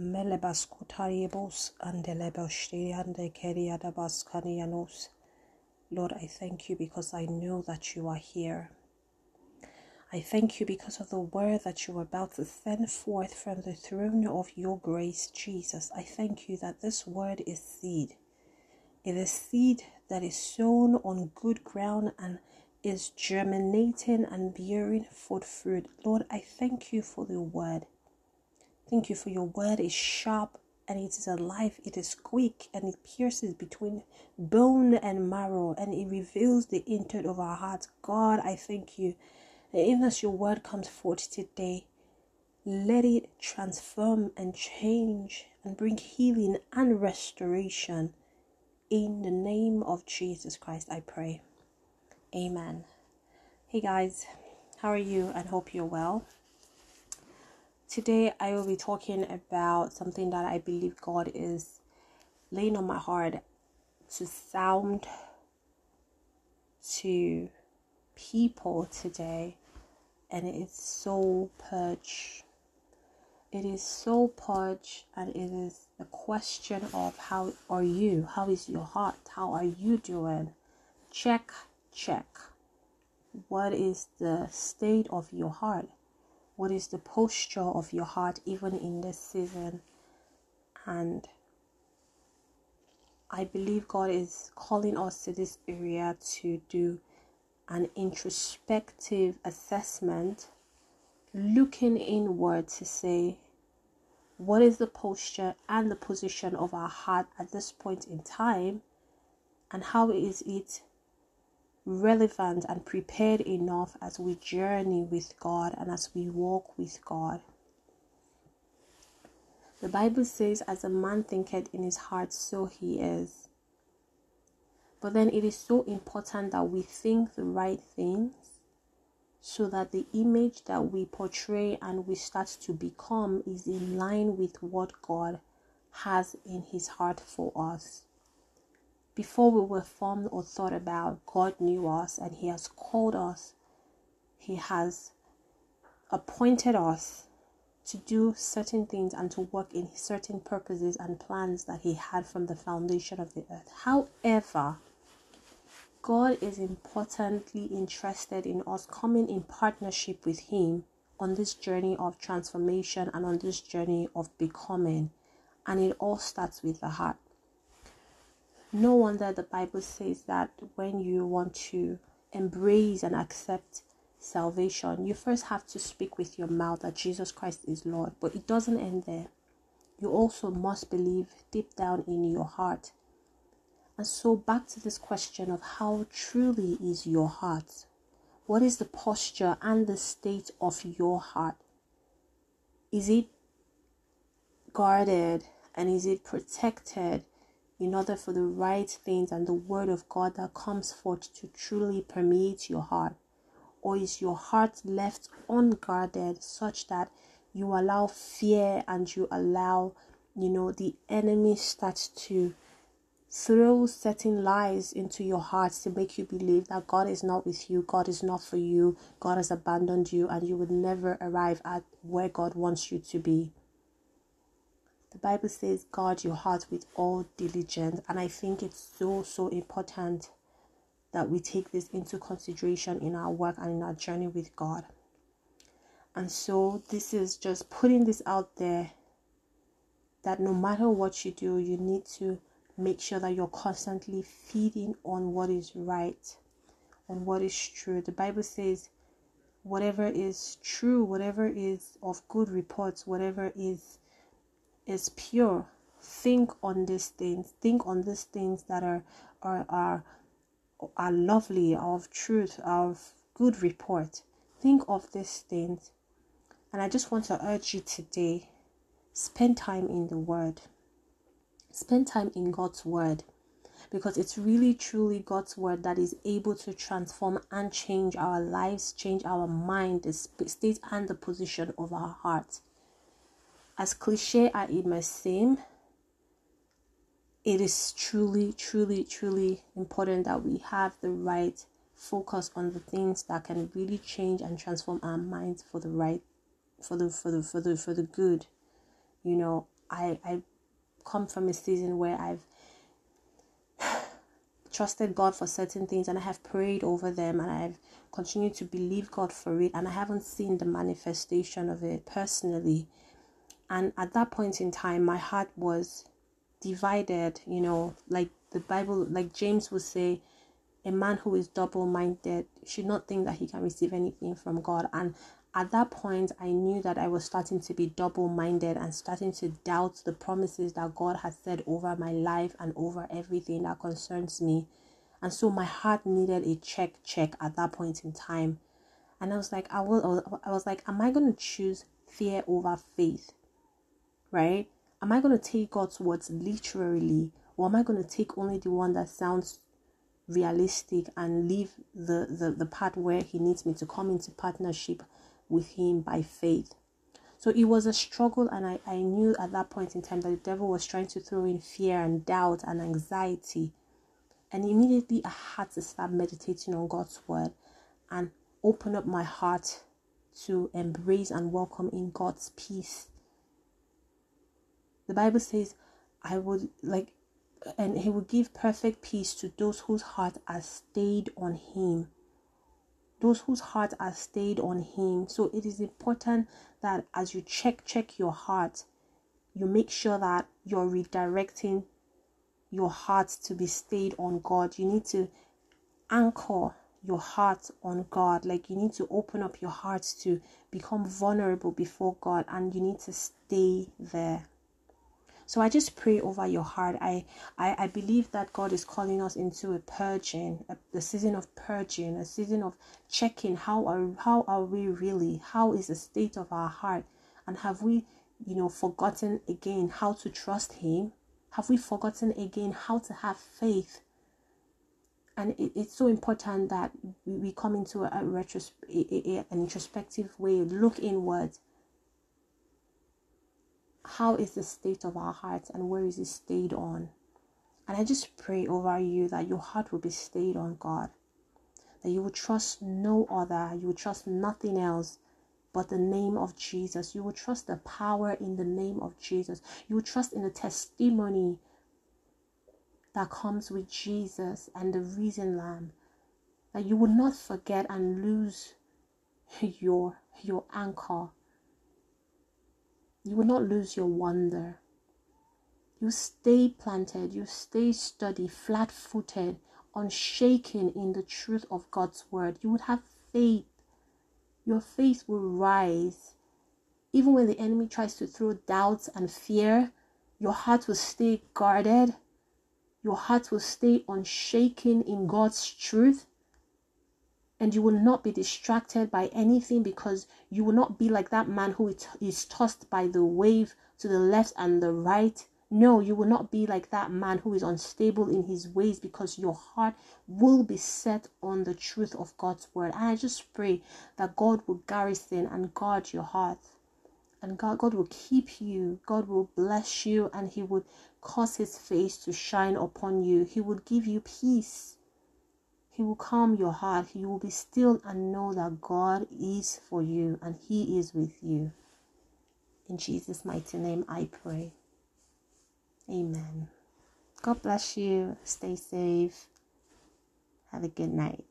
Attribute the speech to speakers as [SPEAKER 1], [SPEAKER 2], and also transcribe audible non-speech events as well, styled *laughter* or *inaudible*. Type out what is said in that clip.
[SPEAKER 1] Melebaskotariebos and Deleboshti and Keriadabaskanianos. Lord, I thank you because I know that you are here. I thank you because of the word that you are about to send forth from the throne of your grace, Jesus. I thank you that this word is seed. It is seed that is sown on good ground and is germinating and bearing forth fruit. Lord, I thank you for the word. Thank you for your word is sharp and it is alive. It is quick and it pierces between bone and marrow and it reveals the intent of our hearts. God, I thank you that even as your word comes forth today, let it transform and change and bring healing and restoration. In the name of Jesus Christ, I pray. Amen. Hey guys, how are you? I hope you're well. Today, I will be talking about something that I believe God is laying on my heart to sound to people today, and it's soul purge. It is soul purge, and it is a question of how are you? How is your heart? How are you doing? Check, check. What is the state of your heart? What is the posture of your heart even in this season? And I believe God is calling us to this area to do an introspective assessment, looking inward to say, what is the posture and the position of our heart at this point in time, and how is it relevant and prepared enough as we journey with God and as we walk with God. The Bible says, As a man thinketh in his heart, so he is. But then it is so important that we think the right things so that the image that we portray and we start to become is in line with what God has in his heart for us before we were formed or thought about, God knew us and He has called us. He has appointed us to do certain things and to work in certain purposes and plans that He had from the foundation of the earth. However, God is importantly interested in us coming in partnership with Him on this journey of transformation and on this journey of becoming. And it all starts with the heart. No wonder the Bible says that when you want to embrace and accept salvation, you first have to speak with your mouth that Jesus Christ is Lord. But it doesn't end there. You also must believe deep down in your heart. And so, back to this question of how truly is your heart? What is the posture and the state of your heart? Is it guarded and is it protected in order for the right things and the word of God that comes forth to truly permeate your heart? Or is your heart left unguarded such that you allow fear and you allow, you know, the enemy starts to throw certain lies into your heart to make you believe that God is not with you, God is not for you, God has abandoned you, and you would never arrive at where God wants you to be. The Bible says, guard your heart with all diligence. And I think it's so, so important that we take this into consideration in our work and in our journey with God. And so, this is just putting this out there that no matter what you do, you need to make sure that you're constantly feeding on what is right, on what is true. The Bible says, whatever is true, whatever is of good reports, whatever is is pure. Think on these things. Think on these things that are are are, are lovely of truth of good report. Think of these things. And i just want to urge you today spend time in the word. Spend time in god's word. Because it's really truly God's word that is able to transform and change our lives, change our mind, the state and the position of our hearts as cliche as it may seem, it is truly, truly, truly important that we have the right focus on the things that can really change and transform our minds for the right for the for the for the for the good. You know, I I come from a season where I've *sighs* trusted God for certain things and I have prayed over them and I've continued to believe God for it and I haven't seen the manifestation of it personally. And at that point in time, my heart was divided, you know, like the Bible, like James would say, a man who is double minded should not think that he can receive anything from God. And at that point, I knew that I was starting to be double minded and starting to doubt the promises that God has said over my life and over everything that concerns me. And so my heart needed a check, check at that point in time. And I was like, I will, I was like, am I going to choose fear over faith? Right? Am I going to take God's words literally, or am I going to take only the one that sounds realistic and leave the, the, the part where He needs me to come into partnership with him by faith. So it was a struggle, and I, I knew at that point in time that the devil was trying to throw in fear and doubt and anxiety. And immediately I had to start meditating on God's word and open up my heart to embrace and welcome in God's peace. The Bible says, I would like, and He will give perfect peace to those whose heart are stayed on Him. Those whose hearts are stayed on him. So it is important that as you check check your heart you make sure that you're redirecting your heart to be stayed on god. You need to anchor your heart on god. Like you need to open up your heart to become vulnerable before god and you need to stay there so I just pray over your heart. I, I, I believe that God is calling us into a purging, a, the season of purging, a season of checking how are how are we really? How is the state of our heart? And have we, you know, forgotten again how to trust Him? Have we forgotten again how to have faith? and it, it's so important that we, come into a, a retros- a, a, an introspective way look inward how is the state of our hearts and where is it stayed on? And I just pray over you that your heart will be stayed on God, that you will trust no other, you will trust nothing else but the name of Jesus. You will trust the power in the name of Jesus. You will trust in the testimony that comes with Jesus and the risen lamb. That you will not forget and lose *laughs* your your anchor you will not lose your wonder. You stay planted, you stay steady, flat footed, unshaken in the truth of God's word. You would have faith. Your faith will rise. Even when the enemy tries to throw doubts and fear, your heart will stay guarded. Your heart will stay unshaken in God's truth and you will not be distracted by anything because you will not be like that man who is tossed by the wave to the left and the right. No, you will not be like that man who is unstable in his ways because your heart will be set on the truth of God's word. And I just pray that God will garrison and guard your heart. And God, God will keep you, God will bless you, and He would cause His face to shine upon you. He would give you peace. He will calm your heart. You will be still and know that God is for you and He is with you. In Jesus' mighty name, I pray. Amen. God bless you. Stay safe. Have a good night.